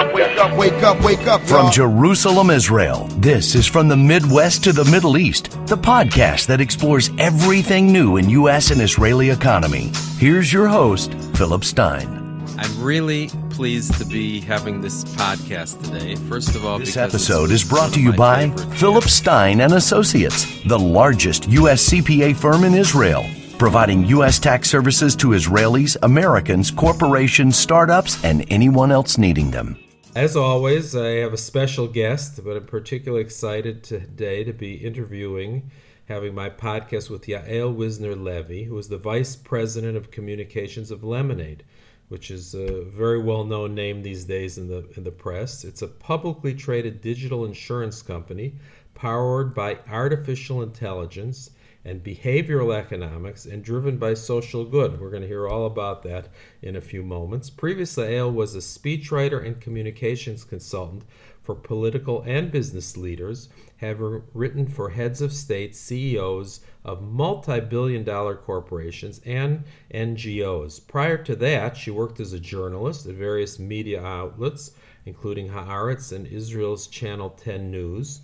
up, wake up, wake up, wake up. From y'all. Jerusalem, Israel, this is From the Midwest to the Middle East, the podcast that explores everything new in U.S. and Israeli economy. Here's your host, Philip Stein. I'm really pleased to be having this podcast today. First of all, This episode it's is brought to you by Philip. Stein and Associates, the largest U.S. CPA firm in Israel, providing U.S. tax services to Israelis, Americans, corporations, startups, and anyone else needing them. As always, I have a special guest, but I'm particularly excited today to be interviewing, having my podcast with Yael Wissner Levy, who is the Vice President of Communications of Lemonade, which is a very well known name these days in the, in the press. It's a publicly traded digital insurance company powered by artificial intelligence and behavioral economics and driven by social good. We're going to hear all about that in a few moments. Previously, Yael was a speechwriter and communications consultant for political and business leaders, having written for heads of state, CEOs of multi billion dollar corporations and NGOs. Prior to that, she worked as a journalist at various media outlets, including Haaretz and Israel's Channel 10 News.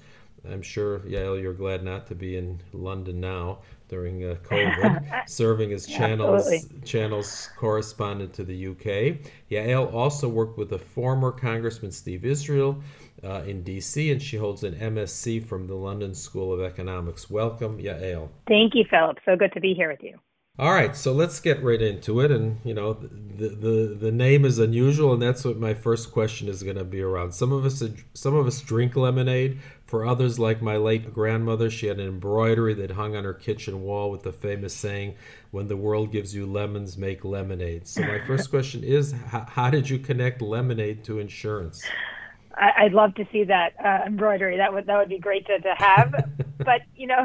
I'm sure, Yael, you're glad not to be in London now during uh, COVID, serving as channels Absolutely. channels correspondent to the UK. Yael also worked with the former Congressman Steve Israel uh, in DC, and she holds an MSc from the London School of Economics. Welcome, Yael. Thank you, Philip. So good to be here with you. All right, so let's get right into it. And you know, the the the name is unusual, and that's what my first question is going to be around. Some of us some of us drink lemonade. For others, like my late grandmother, she had an embroidery that hung on her kitchen wall with the famous saying, "When the world gives you lemons, make lemonade." So my first question is, how, how did you connect lemonade to insurance? I, I'd love to see that uh, embroidery. That would that would be great to, to have. but you know,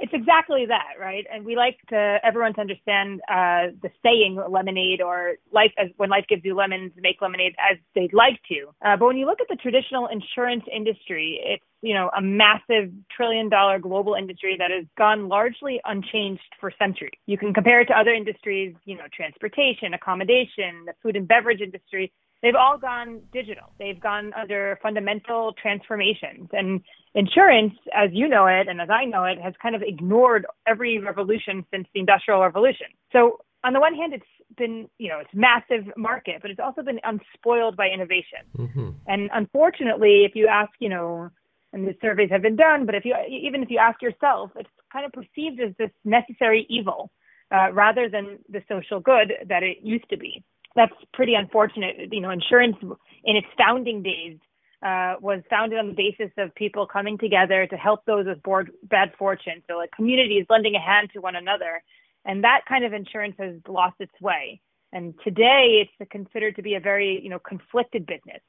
it's exactly that, right? And we like to everyone to understand uh, the saying "lemonade" or "life as when life gives you lemons, make lemonade" as they'd like to. Uh, but when you look at the traditional insurance industry, it's you know a massive trillion-dollar global industry that has gone largely unchanged for centuries. You can compare it to other industries, you know, transportation, accommodation, the food and beverage industry they've all gone digital. They've gone under fundamental transformations. And insurance, as you know it and as I know it, has kind of ignored every revolution since the Industrial Revolution. So on the one hand, it's been, you know, it's massive market, but it's also been unspoiled by innovation. Mm-hmm. And unfortunately, if you ask, you know, and the surveys have been done, but if you even if you ask yourself, it's kind of perceived as this necessary evil uh, rather than the social good that it used to be that's pretty unfortunate. You know, insurance in its founding days uh, was founded on the basis of people coming together to help those with board, bad fortune. So, like communities lending a hand to one another, and that kind of insurance has lost its way. And today, it's considered to be a very, you know, conflicted business.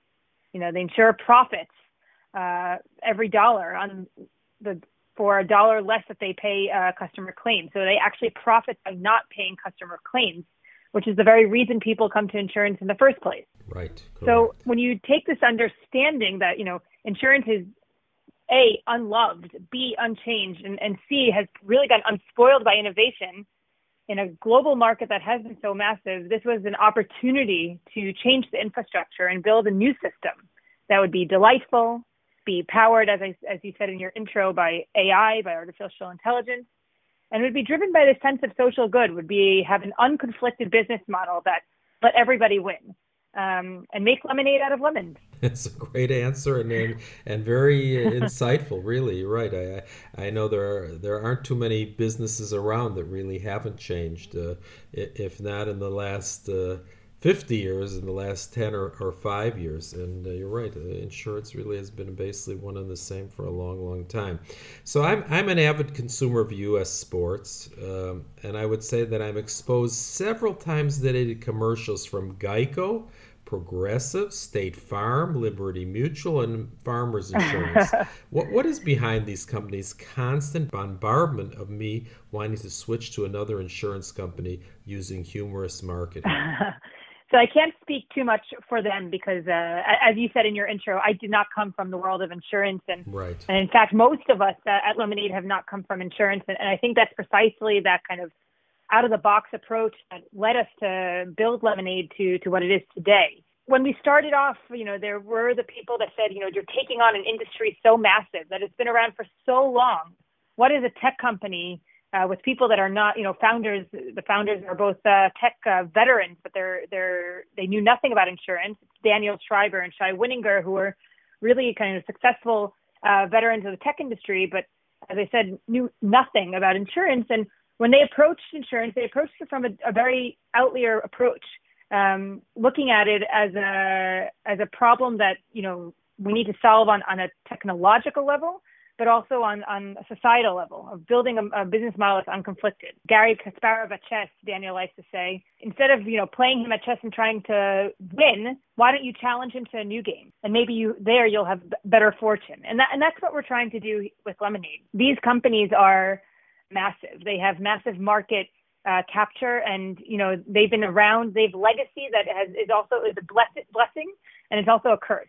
You know, the insurer profits uh, every dollar on the for a dollar less that they pay uh, customer claims. So they actually profit by not paying customer claims which is the very reason people come to insurance in the first place. Right. Correct. So when you take this understanding that, you know, insurance is A, unloved, B, unchanged, and, and C, has really gotten unspoiled by innovation in a global market that has been so massive, this was an opportunity to change the infrastructure and build a new system that would be delightful, be powered, as, I, as you said in your intro, by AI, by artificial intelligence, and would be driven by this sense of social good would be have an unconflicted business model that let everybody win um, and make lemonade out of lemons That's a great answer and and, and very insightful. Really, you're right. I I know there are there aren't too many businesses around that really haven't changed. Uh, if not in the last uh, 50 years, in the last 10 or, or five years. And uh, you're right. Uh, insurance really has been basically one and the same for a long, long time. So I'm I'm an avid consumer of U.S. sports, um, and I would say that I'm exposed several times a day to commercials from Geico. Progressive, State Farm, Liberty Mutual, and Farmers Insurance. what, what is behind these companies' constant bombardment of me wanting to switch to another insurance company using humorous marketing? so I can't speak too much for them because, uh, as you said in your intro, I did not come from the world of insurance, and right. and in fact, most of us at Lemonade have not come from insurance, and, and I think that's precisely that kind of out of the box approach that led us to build Lemonade to to what it is today. when we started off, you know, there were the people that said, you know, you're taking on an industry so massive that it's been around for so long. What is a tech company uh, with people that are not, you know, founders? The founders are both uh, tech uh, veterans, but they're they're they knew nothing about insurance. It's Daniel Schreiber and Shai Wininger, who are really kind of successful uh, veterans of the tech industry, but as I said, knew nothing about insurance. And when they approached insurance, they approached it from a, a very outlier approach um, looking at it as a as a problem that you know we need to solve on, on a technological level, but also on, on a societal level of building a, a business model that's unconflicted. Garry Kasparov at chess, Daniel likes to say, instead of you know playing him at chess and trying to win, why don't you challenge him to a new game? And maybe you there you'll have better fortune. And that and that's what we're trying to do with Lemonade. These companies are massive. They have massive market uh, capture, and you know they've been around. They've legacy that has is also is a bless- blessing, and it's also a curse.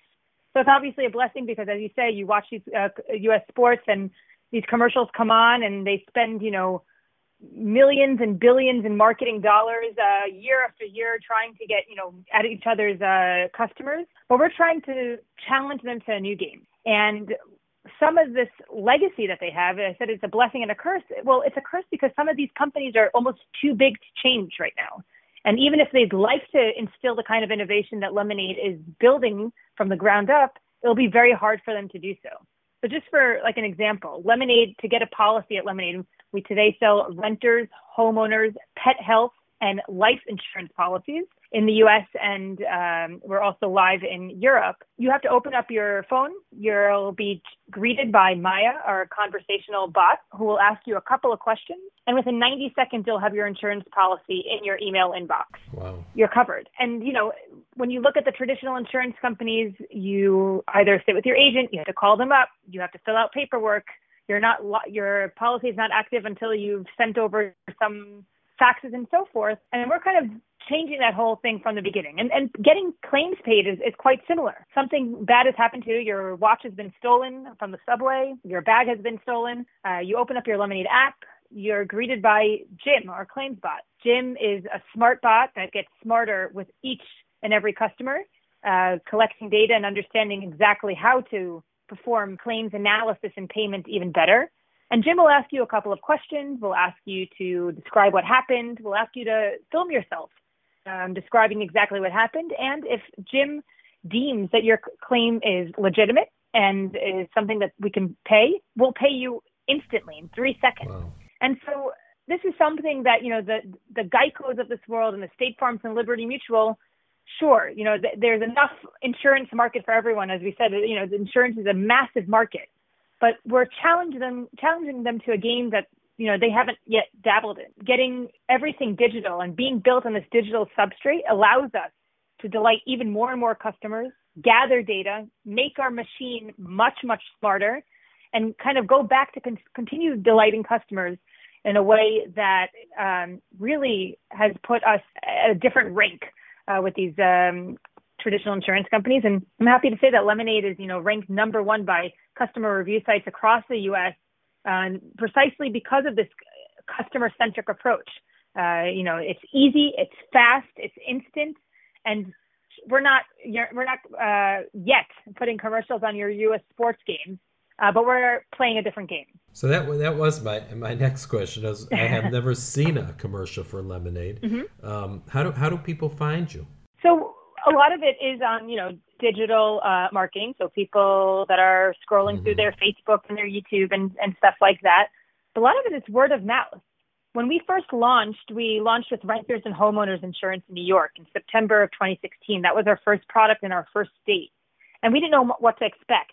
So it's obviously a blessing because, as you say, you watch these uh, U.S. sports and these commercials come on, and they spend you know millions and billions in marketing dollars uh, year after year trying to get you know at each other's uh, customers. But we're trying to challenge them to a new game. And some of this legacy that they have, I said it's a blessing and a curse. Well, it's a curse because some of these companies are almost too big to change right now. And even if they'd like to instill the kind of innovation that Lemonade is building from the ground up, it'll be very hard for them to do so. So just for like an example, Lemonade, to get a policy at Lemonade, we today sell renters, homeowners, pet health, and life insurance policies in the US and um, we're also live in Europe. You have to open up your phone. You'll be greeted by Maya, our conversational bot, who will ask you a couple of questions. And within 90 seconds, you'll have your insurance policy in your email inbox. Wow. You're covered. And, you know, when you look at the traditional insurance companies, you either sit with your agent, you have to call them up, you have to fill out paperwork. You're not, your policy is not active until you've sent over some faxes and so forth. And we're kind of changing that whole thing from the beginning. And, and getting claims paid is, is quite similar. Something bad has happened to you. Your watch has been stolen from the subway. Your bag has been stolen. Uh, you open up your Lemonade app. You're greeted by Jim, our claims bot. Jim is a smart bot that gets smarter with each and every customer, uh, collecting data and understanding exactly how to perform claims analysis and payment even better. And Jim will ask you a couple of questions. We'll ask you to describe what happened. We'll ask you to film yourself um, describing exactly what happened. And if Jim deems that your claim is legitimate and is something that we can pay, we'll pay you instantly in three seconds. Wow. And so this is something that, you know, the, the Geicos of this world and the State Farms and Liberty Mutual, sure, you know, th- there's enough insurance market for everyone. As we said, you know, the insurance is a massive market but we're challenging them challenging them to a game that you know they haven't yet dabbled in. Getting everything digital and being built on this digital substrate allows us to delight even more and more customers, gather data, make our machine much much smarter, and kind of go back to con- continue delighting customers in a way that um, really has put us at a different rank uh, with these um, traditional insurance companies. And I'm happy to say that Lemonade is, you know, ranked number one by customer review sites across the U.S. Uh, precisely because of this customer-centric approach. Uh, you know, it's easy, it's fast, it's instant, and we're not we're not uh, yet putting commercials on your U.S. sports games, uh, but we're playing a different game. So that that was my my next question. Is I have never seen a commercial for Lemonade. Mm-hmm. Um, how do how do people find you? So a lot of it is on you know digital uh, marketing so people that are scrolling mm-hmm. through their facebook and their youtube and, and stuff like that a lot of it is word of mouth when we first launched we launched with renters and homeowners insurance in new york in september of 2016 that was our first product in our first state and we didn't know what to expect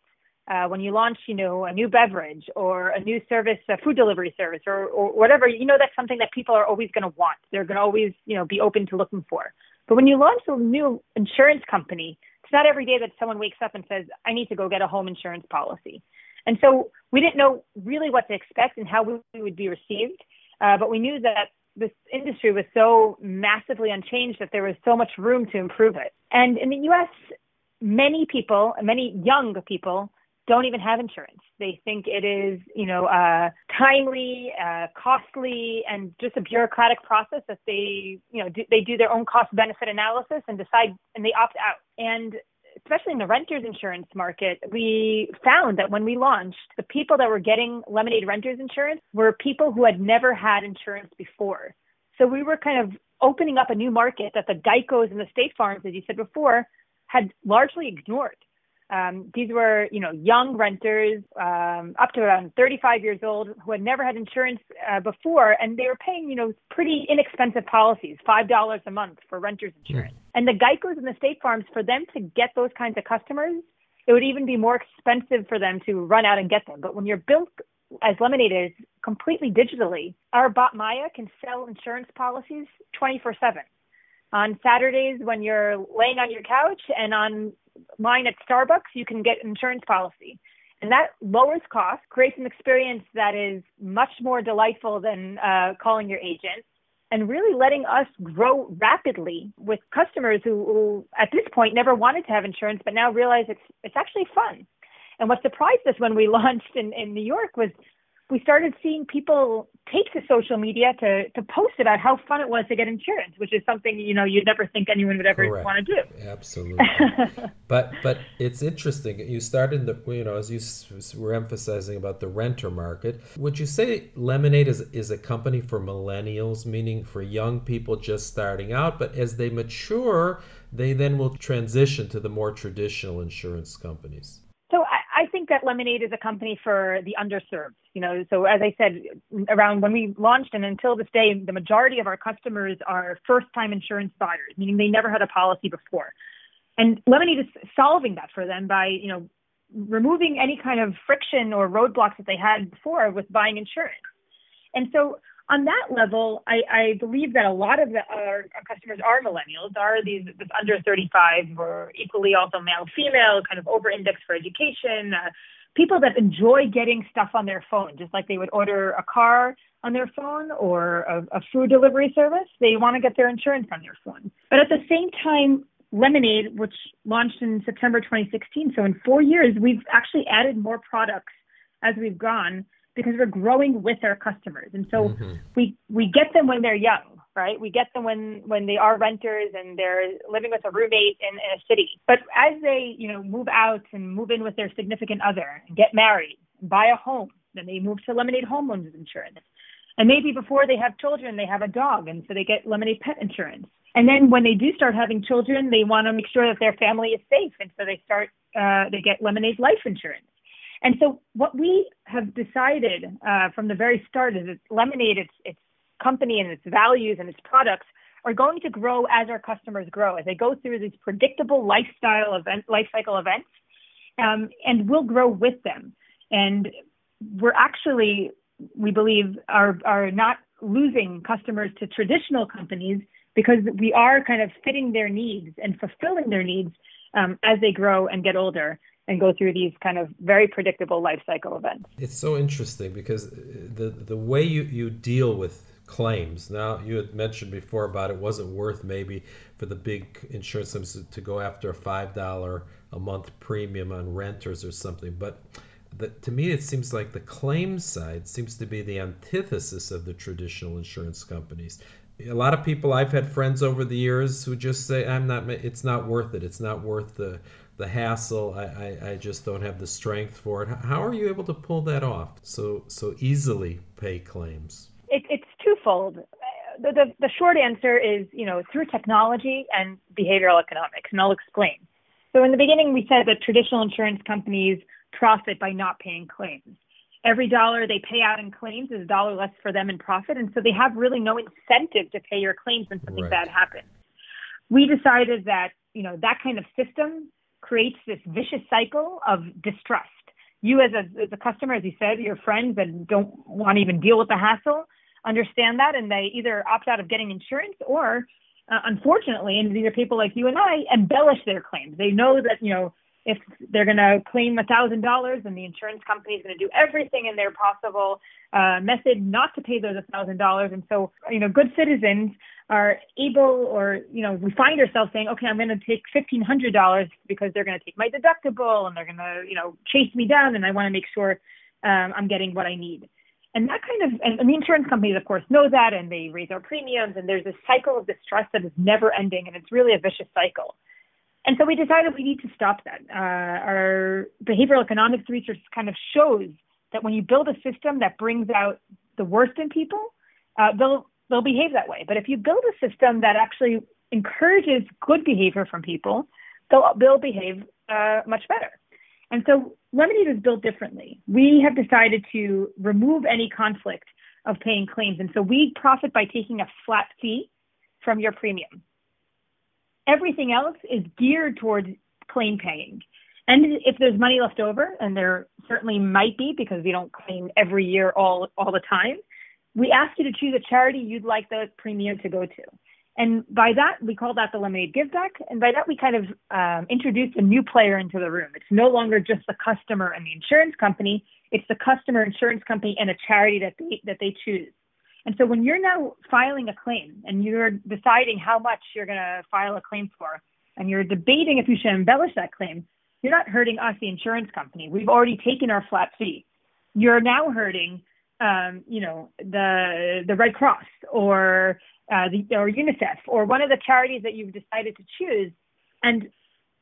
uh, when you launch, you know, a new beverage or a new service, a food delivery service, or, or whatever, you know, that's something that people are always going to want. They're going to always, you know, be open to looking for. But when you launch a new insurance company, it's not every day that someone wakes up and says, I need to go get a home insurance policy. And so we didn't know really what to expect and how we would be received. Uh, but we knew that this industry was so massively unchanged that there was so much room to improve it. And in the US, many people, many young people, don't even have insurance. They think it is, you know, uh, timely, uh, costly, and just a bureaucratic process that they, you know, do, they do their own cost benefit analysis and decide, and they opt out. And especially in the renters insurance market, we found that when we launched, the people that were getting Lemonade renters insurance were people who had never had insurance before. So we were kind of opening up a new market that the Geicos and the State Farms, as you said before, had largely ignored. Um, these were, you know, young renters um, up to around 35 years old who had never had insurance uh, before, and they were paying, you know, pretty inexpensive policies, five dollars a month for renters insurance. Mm. And the Geicos and the State Farms, for them to get those kinds of customers, it would even be more expensive for them to run out and get them. But when you're built as Lemonade is completely digitally, our bot Maya can sell insurance policies 24 7 on Saturdays when you're laying on your couch and on line at Starbucks, you can get insurance policy. And that lowers cost, creates an experience that is much more delightful than uh, calling your agent, and really letting us grow rapidly with customers who, who, at this point, never wanted to have insurance, but now realize it's it's actually fun. And what surprised us when we launched in, in New York was we started seeing people take to social media to, to post about how fun it was to get insurance, which is something you know you'd never think anyone would ever Correct. want to do. Absolutely. but but it's interesting. You started the you know as you were emphasizing about the renter market. Would you say Lemonade is is a company for millennials, meaning for young people just starting out, but as they mature, they then will transition to the more traditional insurance companies? That Lemonade is a company for the underserved. You know, so as I said, around when we launched and until this day, the majority of our customers are first-time insurance buyers, meaning they never had a policy before. And Lemonade is solving that for them by, you know, removing any kind of friction or roadblocks that they had before with buying insurance. And so on that level, I, I believe that a lot of the, our, our, customers are millennials, are these this under 35 or equally also male female, kind of over indexed for education, uh, people that enjoy getting stuff on their phone, just like they would order a car on their phone or a, a food delivery service. They want to get their insurance on their phone. But at the same time, Lemonade, which launched in September 2016, so in four years, we've actually added more products as we've gone because we're growing with our customers. And so mm-hmm. we we get them when they're young, right? We get them when when they are renters and they're living with a roommate in, in a city. But as they, you know, move out and move in with their significant other and get married, and buy a home, then they move to Lemonade Homeowners Insurance. And maybe before they have children, they have a dog, and so they get Lemonade Pet Insurance. And then when they do start having children, they want to make sure that their family is safe, and so they start uh, they get Lemonade Life Insurance. And so what we have decided uh, from the very start is that Lemonade, its, its company and its values and its products are going to grow as our customers grow, as they go through these predictable lifestyle event, life cycle events, um, and we'll grow with them. And we're actually, we believe, are, are not losing customers to traditional companies because we are kind of fitting their needs and fulfilling their needs um, as they grow and get older and go through these kind of very predictable life cycle events. It's so interesting because the the way you, you deal with claims. Now you had mentioned before about it wasn't worth maybe for the big insurance companies to go after a five dollar a month premium on renters or something, but the, to me it seems like the claims side seems to be the antithesis of the traditional insurance companies a lot of people i've had friends over the years who just say i'm not it's not worth it it's not worth the the hassle. I, I, I, just don't have the strength for it. How are you able to pull that off so so easily? Pay claims. It, it's twofold. The, the, the short answer is you know through technology and behavioral economics, and I'll explain. So in the beginning, we said that traditional insurance companies profit by not paying claims. Every dollar they pay out in claims is a dollar less for them in profit, and so they have really no incentive to pay your claims when something right. bad happens. We decided that you know that kind of system creates this vicious cycle of distrust. You, as a, as a customer, as you said, your friends that don't want to even deal with the hassle understand that, and they either opt out of getting insurance or, uh, unfortunately, and these are people like you and I, embellish their claims. They know that you know if they're going to claim a thousand dollars, and the insurance company is going to do everything in their possible uh, method not to pay those a thousand dollars. And so, you know, good citizens are able, or you know, we find ourselves saying, okay, I'm going to take fifteen hundred dollars because they're going to take my deductible and they're going to, you know, chase me down, and I want to make sure um, I'm getting what I need. And that kind of, and, and the insurance companies, of course, know that, and they raise our premiums, and there's a cycle of distress that is never ending, and it's really a vicious cycle. And so we decided we need to stop that. Uh, our behavioral economics research kind of shows that when you build a system that brings out the worst in people, uh, they'll they'll behave that way. But if you build a system that actually encourages good behavior from people, they'll they'll behave uh, much better. And so Lemonade is built differently. We have decided to remove any conflict of paying claims, and so we profit by taking a flat fee from your premium. Everything else is geared towards claim paying. And if there's money left over, and there certainly might be because we don't claim every year all all the time, we ask you to choose a charity you'd like the premium to go to. And by that, we call that the Lemonade Give Back. And by that, we kind of um, introduced a new player into the room. It's no longer just the customer and the insurance company. It's the customer, insurance company, and a charity that they that they choose. And so when you're now filing a claim and you're deciding how much you're going to file a claim for, and you're debating if you should embellish that claim, you're not hurting us, the insurance company. We've already taken our flat fee. You're now hurting, um, you know, the the Red Cross or uh, the, or UNICEF or one of the charities that you've decided to choose, and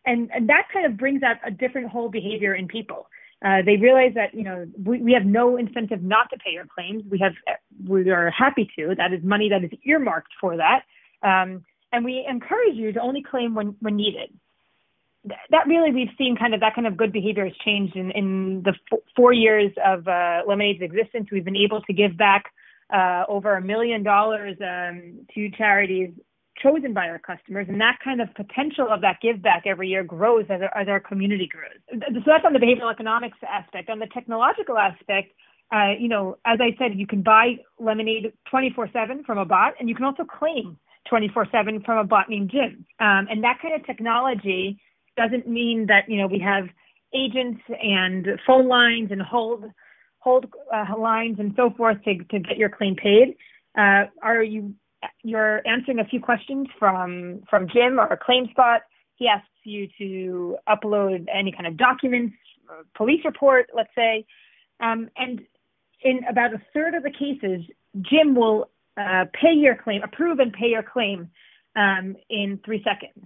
and and that kind of brings out a different whole behavior in people. Uh, they realize that you know we, we have no incentive not to pay your claims. We have we are happy to. That is money that is earmarked for that, um, and we encourage you to only claim when when needed. That really we've seen kind of that kind of good behavior has changed in in the f- four years of uh, Lemonade's existence. We've been able to give back uh, over a million dollars um, to charities chosen by our customers, and that kind of potential of that give back every year grows as our, as our community grows. So that's on the behavioral economics aspect. On the technological aspect, uh, you know, as I said, you can buy Lemonade 24/7 from a bot, and you can also claim 24/7 from a bot named Jim. Um, and that kind of technology doesn't mean that you know we have agents and phone lines and hold hold uh, lines and so forth to to get your claim paid. Uh, are you you're answering a few questions from from Jim or claims bot. He asks you to upload any kind of documents, police report, let's say, um, and in about a third of the cases, Jim will uh, pay your claim, approve and pay your claim um, in three seconds.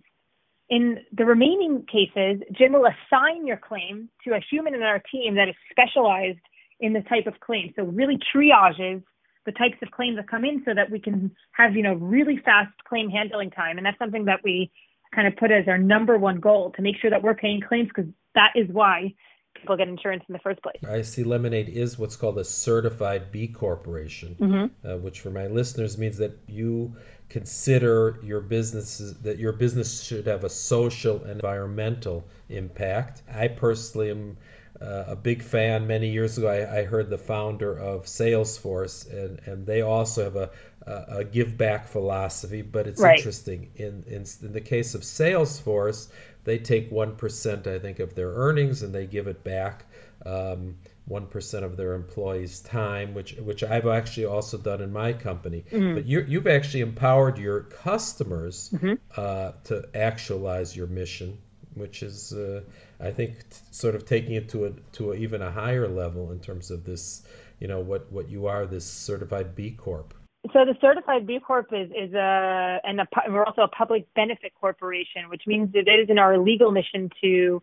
In the remaining cases, Jim will assign your claim to a human in our team that is specialized in the type of claim. So really triages the types of claims that come in so that we can have, you know, really fast claim handling time. And that's something that we kind of put as our number one goal to make sure that we're paying claims because that is why people get insurance in the first place. I see Lemonade is what's called a certified B corporation, mm-hmm. uh, which for my listeners means that you consider your businesses that your business should have a social and environmental impact. I personally am uh, a big fan. Many years ago, I, I, heard the founder of Salesforce, and, and they also have a, a, a give back philosophy. But it's right. interesting. In, in, in the case of Salesforce, they take 1%, I think, of their earnings and they give it back. Um, 1% of their employees' time, which which I've actually also done in my company. Mm-hmm. But you, you've actually empowered your customers mm-hmm. uh, to actualize your mission, which is uh, I think sort of taking it to a to a, even a higher level in terms of this, you know, what what you are, this certified B Corp. So the certified B Corp is is a and a, we're also a public benefit corporation, which means that it is in our legal mission to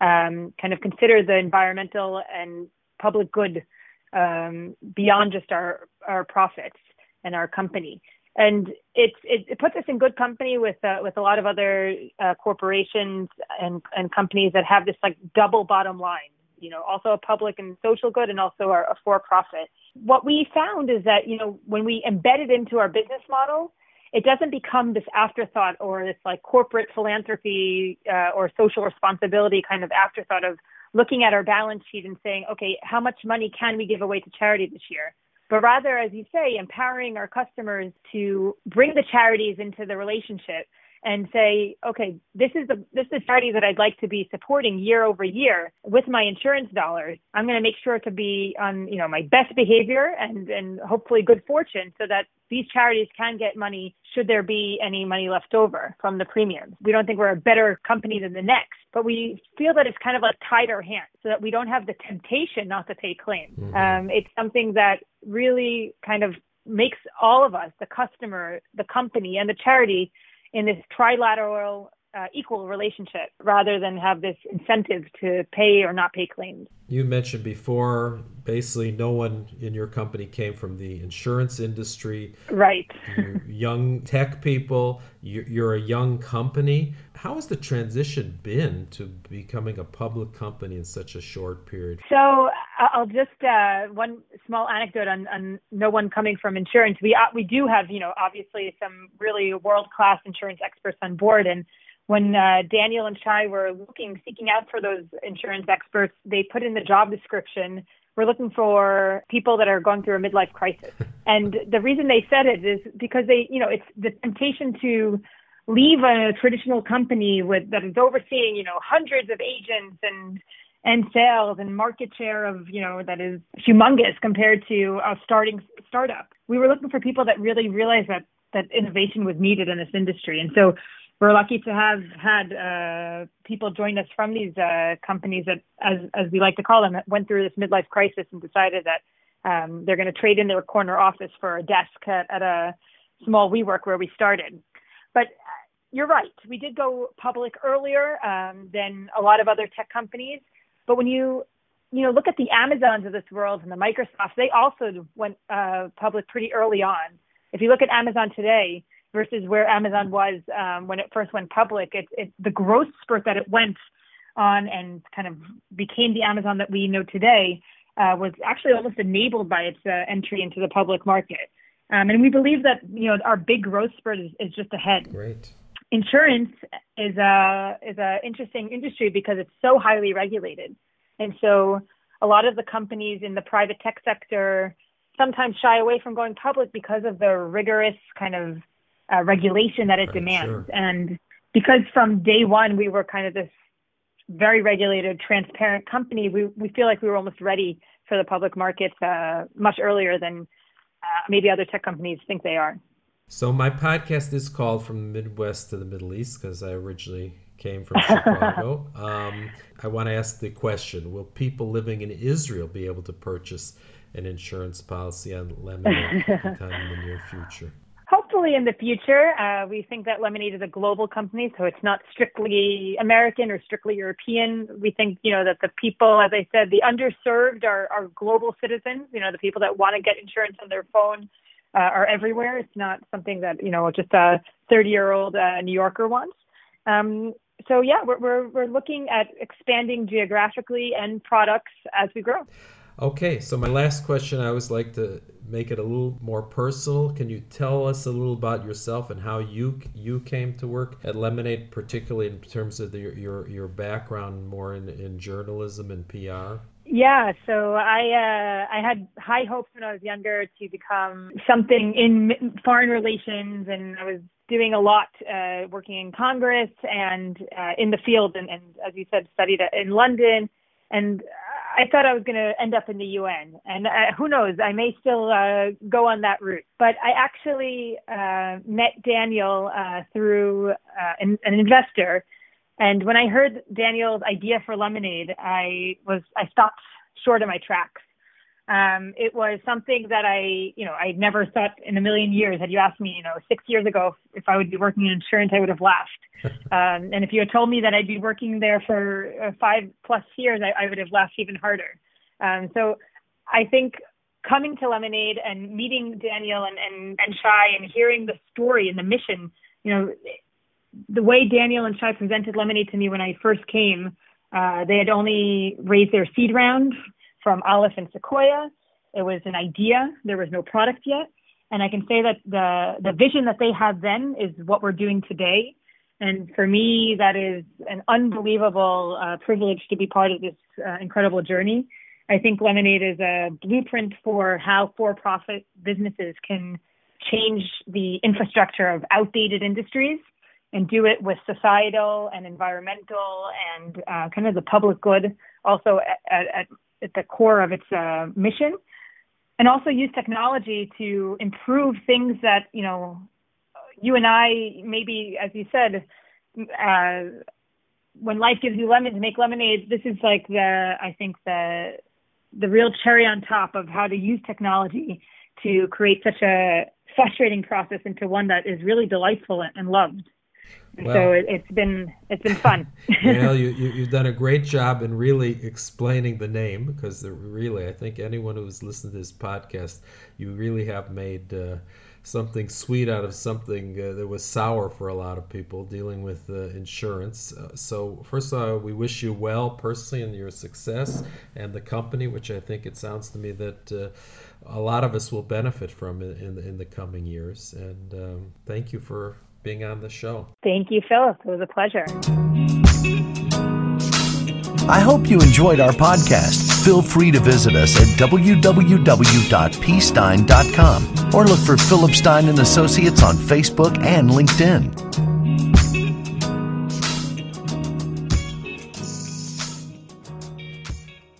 um, kind of consider the environmental and public good um, beyond just our our profits and our company and it, it, it puts us in good company with uh, with a lot of other uh, corporations and and companies that have this like double bottom line. You know, also a public and social good, and also a, for profit. What we found is that you know when we embed it into our business model, it doesn't become this afterthought or this like corporate philanthropy uh, or social responsibility kind of afterthought of looking at our balance sheet and saying, okay, how much money can we give away to charity this year? But rather, as you say, empowering our customers to bring the charities into the relationship and say, okay, this is the this is the charity that I'd like to be supporting year over year with my insurance dollars. I'm going to make sure to be on you know my best behavior and and hopefully good fortune so that these charities can get money should there be any money left over from the premiums. We don't think we're a better company than the next, but we feel that it's kind of like tied our hands so that we don't have the temptation not to pay claims. Mm-hmm. Um, it's something that really kind of makes all of us, the customer, the company, and the charity, in this trilateral uh, equal relationship rather than have this incentive to pay or not pay claims. You mentioned before, basically, no one in your company came from the insurance industry. Right. young tech people, you're a young company. How has the transition been to becoming a public company in such a short period? So I'll just uh, one small anecdote on, on no one coming from insurance. We uh, we do have you know obviously some really world class insurance experts on board, and when uh, Daniel and Shai were looking, seeking out for those insurance experts, they put in the job description, we're looking for people that are going through a midlife crisis. and the reason they said it is because they, you know, it's the temptation to leave a traditional company with that is overseeing, you know, hundreds of agents and and sales and market share of, you know, that is humongous compared to a starting startup. We were looking for people that really realized that that innovation was needed in this industry. And so we're lucky to have had uh, people join us from these uh, companies that, as as we like to call them, that went through this midlife crisis and decided that um, they're going to trade in their corner office for a desk at, at a small WeWork where we started. But uh, you're right, we did go public earlier um, than a lot of other tech companies. But when you you know look at the Amazons of this world and the Microsofts, they also went uh, public pretty early on. If you look at Amazon today, versus where Amazon was um, when it first went public. It, it, the growth spurt that it went on and kind of became the Amazon that we know today uh, was actually almost enabled by its uh, entry into the public market. Um, and we believe that you know our big growth spurt is, is just ahead. Great. Insurance is a is a interesting industry because it's so highly regulated, and so a lot of the companies in the private tech sector sometimes shy away from going public because of the rigorous kind of uh, regulation that it right, demands. Sure. And because from day one we were kind of this very regulated, transparent company, we we feel like we were almost ready for the public markets uh, much earlier than uh, maybe other tech companies think they are. So my podcast is called "From the Midwest to the Middle East" because I originally came from Chicago. um, I want to ask the question: Will people living in Israel be able to purchase an insurance policy on Lemonade anytime in the near future? hopefully in the future, uh, we think that Lemonade is a global company, so it's not strictly American or strictly European. We think, you know, that the people, as I said, the underserved are, are global citizens. You know, the people that want to get insurance on their phone uh, are everywhere. It's not something that you know just a 30-year-old uh, New Yorker wants. Um, so yeah, we're, we're we're looking at expanding geographically and products as we grow. Okay, so my last question, I always like to make it a little more personal. Can you tell us a little about yourself and how you you came to work at Lemonade, particularly in terms of the, your your background more in, in journalism and PR? Yeah, so I uh, I had high hopes when I was younger to become something in foreign relations, and I was doing a lot uh, working in Congress and uh, in the field, and, and as you said, studied in London. And I thought I was going to end up in the UN, and uh, who knows? I may still uh, go on that route. But I actually uh, met Daniel uh, through uh, an, an investor, and when I heard Daniel's idea for Lemonade, I was I stopped short of my tracks um, it was something that I, you know, I never thought in a million years. Had you asked me, you know, six years ago if I would be working in insurance, I would have laughed. um, and if you had told me that I'd be working there for uh, five plus years, I, I would have laughed even harder. Um, so I think coming to Lemonade and meeting Daniel and, and, and Shai and hearing the story and the mission, you know, the way Daniel and Shai presented Lemonade to me when I first came, uh, they had only raised their seed round from Aleph and Sequoia. It was an idea. There was no product yet. And I can say that the, the vision that they had then is what we're doing today. And for me, that is an unbelievable uh, privilege to be part of this uh, incredible journey. I think Lemonade is a blueprint for how for profit businesses can change the infrastructure of outdated industries and do it with societal and environmental and uh, kind of the public good also at, at, at the core of its uh, mission and also use technology to improve things that you know you and I maybe as you said uh, when life gives you lemons make lemonade this is like the I think the the real cherry on top of how to use technology to create such a frustrating process into one that is really delightful and loved. And well, so it, has been it's been fun. well, you, you have done a great job in really explaining the name because really I think anyone who's listened to this podcast, you really have made. Uh, something sweet out of something uh, that was sour for a lot of people dealing with uh, insurance. Uh, so, first of all, we wish you well personally in your success and the company, which I think it sounds to me that uh, a lot of us will benefit from in, in, in the coming years. And um, thank you for being on the show. Thank you, Philip. It was a pleasure. I hope you enjoyed our podcast. Feel free to visit us at www.pstein.com or look for Philip Stein and Associates on Facebook and LinkedIn.